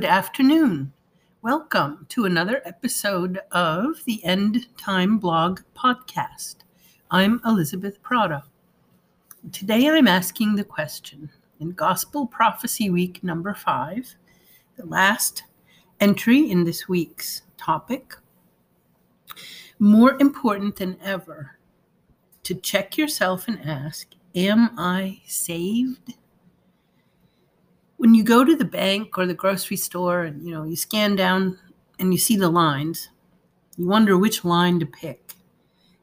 Good afternoon. Welcome to another episode of the End Time Blog podcast. I'm Elizabeth Prata. Today I'm asking the question in Gospel Prophecy Week number five, the last entry in this week's topic. More important than ever to check yourself and ask, Am I saved? When you go to the bank or the grocery store and you know you scan down and you see the lines you wonder which line to pick.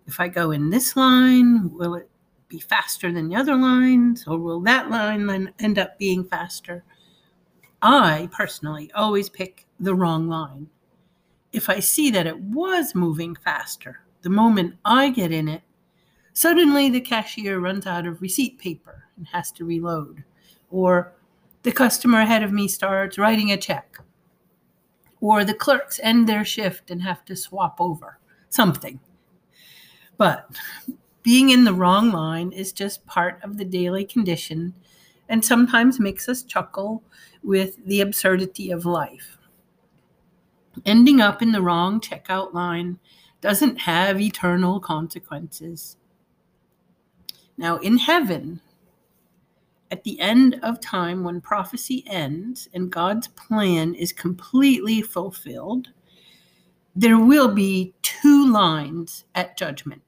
If i go in this line will it be faster than the other lines or will that line then end up being faster? I personally always pick the wrong line. If i see that it was moving faster the moment i get in it suddenly the cashier runs out of receipt paper and has to reload or the customer ahead of me starts writing a check, or the clerks end their shift and have to swap over something. But being in the wrong line is just part of the daily condition and sometimes makes us chuckle with the absurdity of life. Ending up in the wrong checkout line doesn't have eternal consequences. Now, in heaven, at the end of time, when prophecy ends and God's plan is completely fulfilled, there will be two lines at judgment.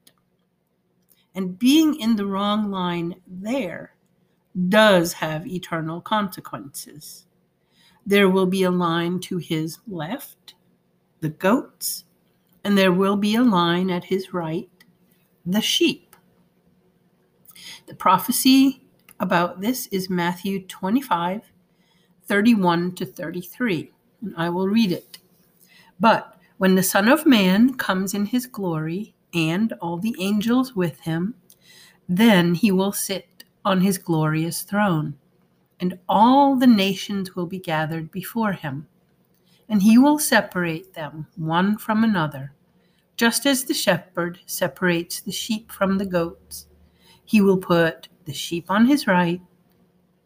And being in the wrong line there does have eternal consequences. There will be a line to his left, the goats, and there will be a line at his right, the sheep. The prophecy about this is Matthew 25, 31 to 33. And I will read it. But when the Son of Man comes in his glory and all the angels with him, then he will sit on his glorious throne, and all the nations will be gathered before him. And he will separate them one from another, just as the shepherd separates the sheep from the goats. He will put the sheep on his right,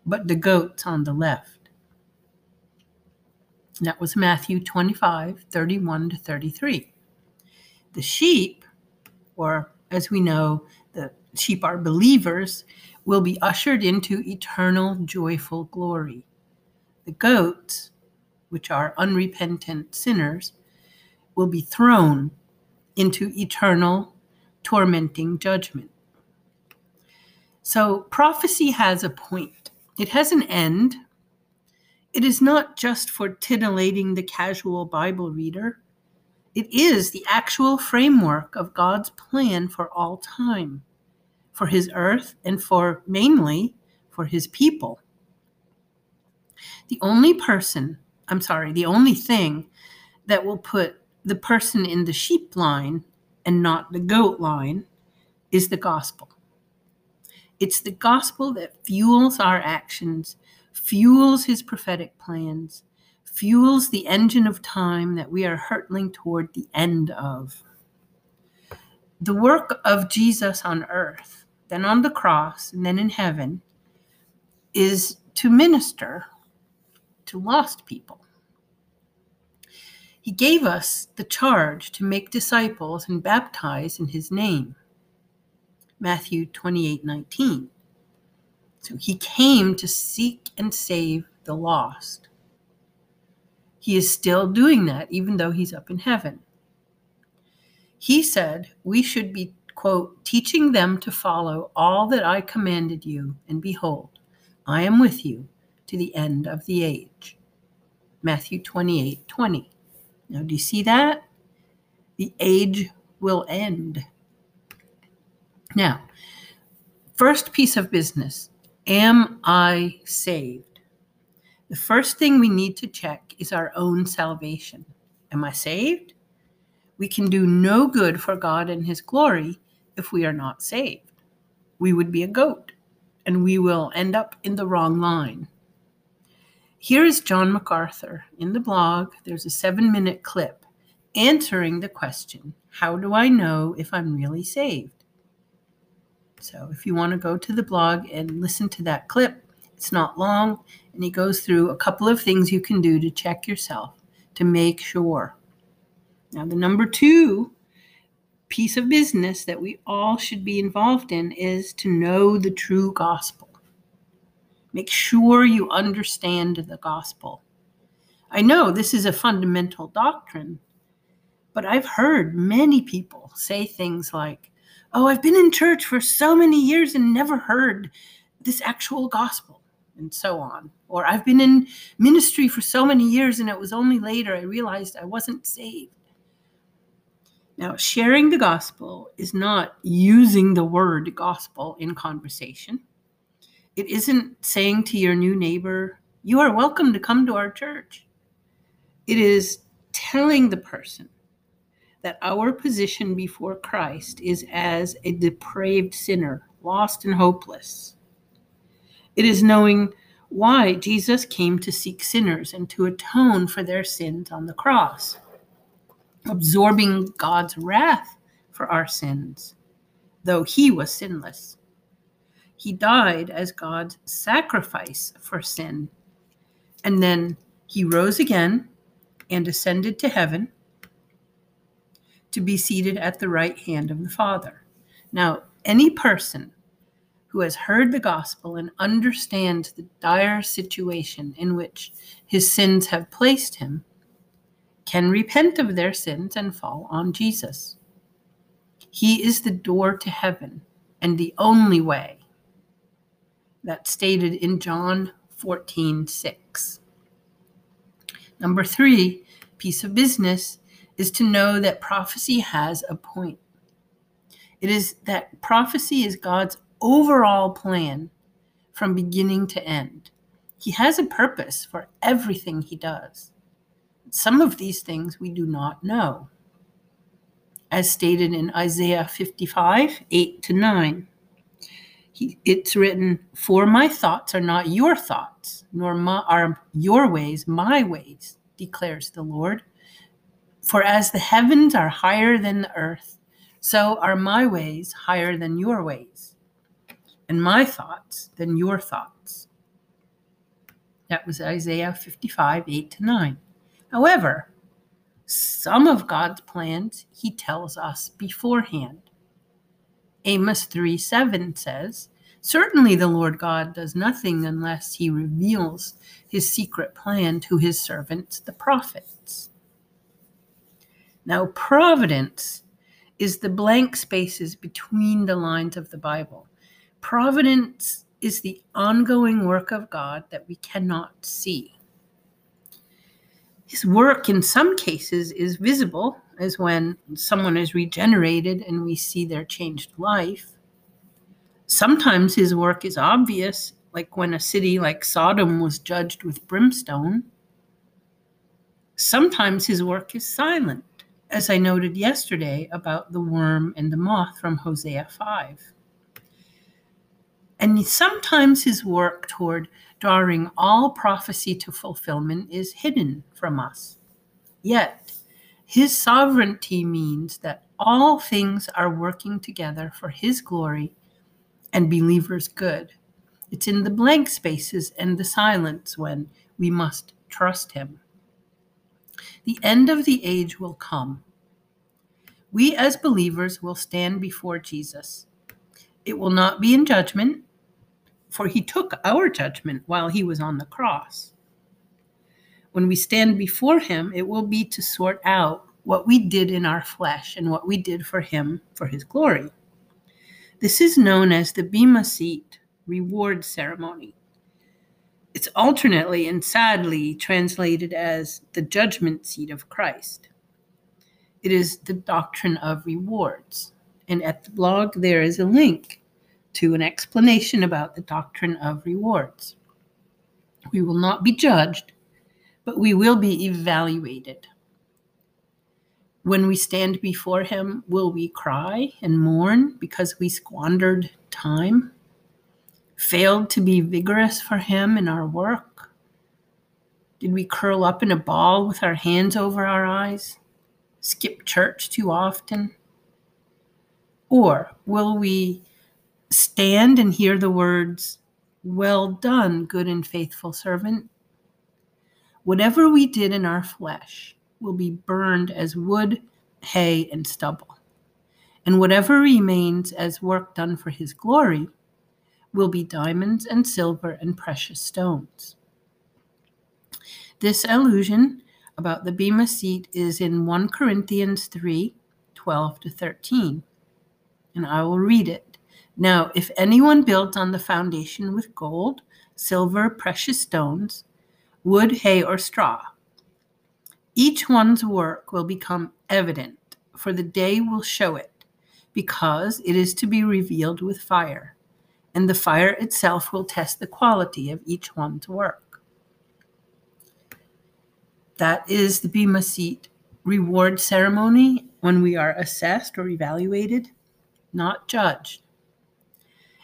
but the goats on the left. That was Matthew 25, 31 to 33. The sheep, or as we know, the sheep are believers, will be ushered into eternal joyful glory. The goats, which are unrepentant sinners, will be thrown into eternal tormenting judgment. So prophecy has a point, it has an end. It is not just for titillating the casual Bible reader. It is the actual framework of God's plan for all time, for his earth, and for mainly for his people. The only person, I'm sorry, the only thing that will put the person in the sheep line and not the goat line is the gospel. It's the gospel that fuels our actions, fuels his prophetic plans, fuels the engine of time that we are hurtling toward the end of. The work of Jesus on earth, then on the cross, and then in heaven, is to minister to lost people. He gave us the charge to make disciples and baptize in his name. Matthew 28 19. So he came to seek and save the lost. He is still doing that, even though he's up in heaven. He said we should be, quote, teaching them to follow all that I commanded you, and behold, I am with you to the end of the age. Matthew 28 20. Now, do you see that? The age will end. Now, first piece of business Am I saved? The first thing we need to check is our own salvation. Am I saved? We can do no good for God and His glory if we are not saved. We would be a goat and we will end up in the wrong line. Here is John MacArthur in the blog. There's a seven minute clip answering the question How do I know if I'm really saved? So if you want to go to the blog and listen to that clip, It's not long, and he goes through a couple of things you can do to check yourself to make sure. Now, the number two piece of business that we all should be involved in is to know the true gospel. Make sure you understand the gospel. I know this is a fundamental doctrine, but I've heard many people say things like, Oh, I've been in church for so many years and never heard this actual gospel, and so on. Or I've been in ministry for so many years and it was only later I realized I wasn't saved. Now, sharing the gospel is not using the word gospel in conversation. It isn't saying to your new neighbor, You are welcome to come to our church. It is telling the person that our position before Christ is as a depraved sinner, lost and hopeless. It is knowing why Jesus came to seek sinners and to atone for their sins on the cross absorbing God's wrath for our sins, though he was sinless. He died as God's sacrifice for sin. And then he rose again and ascended to heaven to be seated at the right hand of the Father. Now, any person who has heard the gospel and understands the dire situation in which his sins have placed him can repent of their sins and fall on Jesus. He is the door to heaven and the only way. That's stated in John 14 6. Number three, piece of business is to know that prophecy has a point. It is that prophecy is God's overall plan from beginning to end. He has a purpose for everything he does. Some of these things we do not know, as stated in Isaiah 55 8 to 9. He, it's written, For my thoughts are not your thoughts, nor my, are your ways my ways, declares the Lord. For as the heavens are higher than the earth, so are my ways higher than your ways, and my thoughts than your thoughts. That was Isaiah 55 8 to 9. However, some of God's plans he tells us beforehand. Amos 3 7 says, Certainly the Lord God does nothing unless he reveals his secret plan to his servants, the prophets. Now, providence is the blank spaces between the lines of the Bible. Providence is the ongoing work of God that we cannot see. His work, in some cases, is visible, as when someone is regenerated and we see their changed life. Sometimes his work is obvious, like when a city like Sodom was judged with brimstone. Sometimes his work is silent, as I noted yesterday about the worm and the moth from Hosea 5. And sometimes his work toward drawing all prophecy to fulfillment is hidden from us. Yet, his sovereignty means that all things are working together for his glory and believers' good. It's in the blank spaces and the silence when we must trust him. The end of the age will come. We as believers will stand before Jesus. It will not be in judgment, for he took our judgment while he was on the cross. When we stand before him, it will be to sort out what we did in our flesh and what we did for him for his glory. This is known as the Bema Seat reward ceremony. It's alternately and sadly translated as the judgment seat of Christ. It is the doctrine of rewards. And at the blog, there is a link to an explanation about the doctrine of rewards. We will not be judged, but we will be evaluated. When we stand before Him, will we cry and mourn because we squandered time, failed to be vigorous for Him in our work? Did we curl up in a ball with our hands over our eyes, skip church too often? Or will we stand and hear the words, Well done, good and faithful servant. Whatever we did in our flesh will be burned as wood, hay, and stubble. And whatever remains as work done for his glory will be diamonds and silver and precious stones. This allusion about the Bema seat is in 1 Corinthians 3 12 to 13. And I will read it. Now, if anyone builds on the foundation with gold, silver, precious stones, wood, hay, or straw, each one's work will become evident, for the day will show it, because it is to be revealed with fire, and the fire itself will test the quality of each one's work. That is the Bema Seat reward ceremony when we are assessed or evaluated, not judged.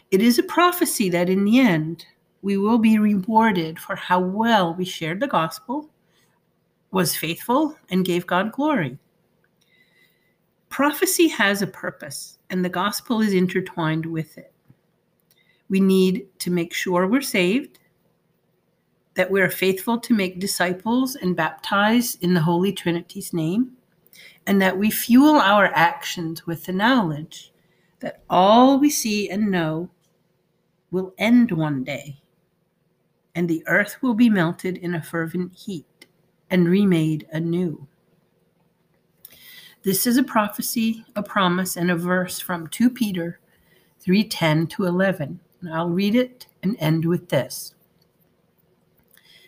It is a prophecy that in the end, we will be rewarded for how well we shared the gospel, was faithful, and gave God glory. Prophecy has a purpose, and the gospel is intertwined with it. We need to make sure we're saved, that we are faithful to make disciples and baptize in the Holy Trinity's name, and that we fuel our actions with the knowledge that all we see and know will end one day, and the earth will be melted in a fervent heat and remade anew. This is a prophecy, a promise, and a verse from 2 Peter 3:10 to 11. And I'll read it and end with this.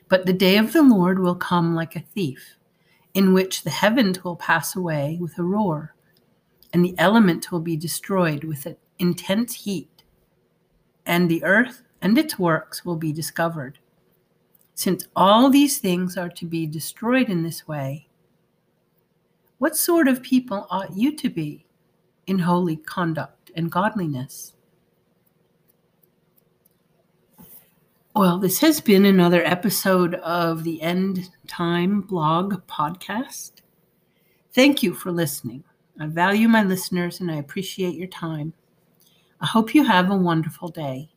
But the day of the Lord will come like a thief, in which the heavens will pass away with a roar, and the elements will be destroyed with an intense heat, and the earth and its works will be discovered. Since all these things are to be destroyed in this way, what sort of people ought you to be in holy conduct and godliness? Well, this has been another episode of the End Time blog podcast. Thank you for listening. I value my listeners and I appreciate your time. I hope you have a wonderful day.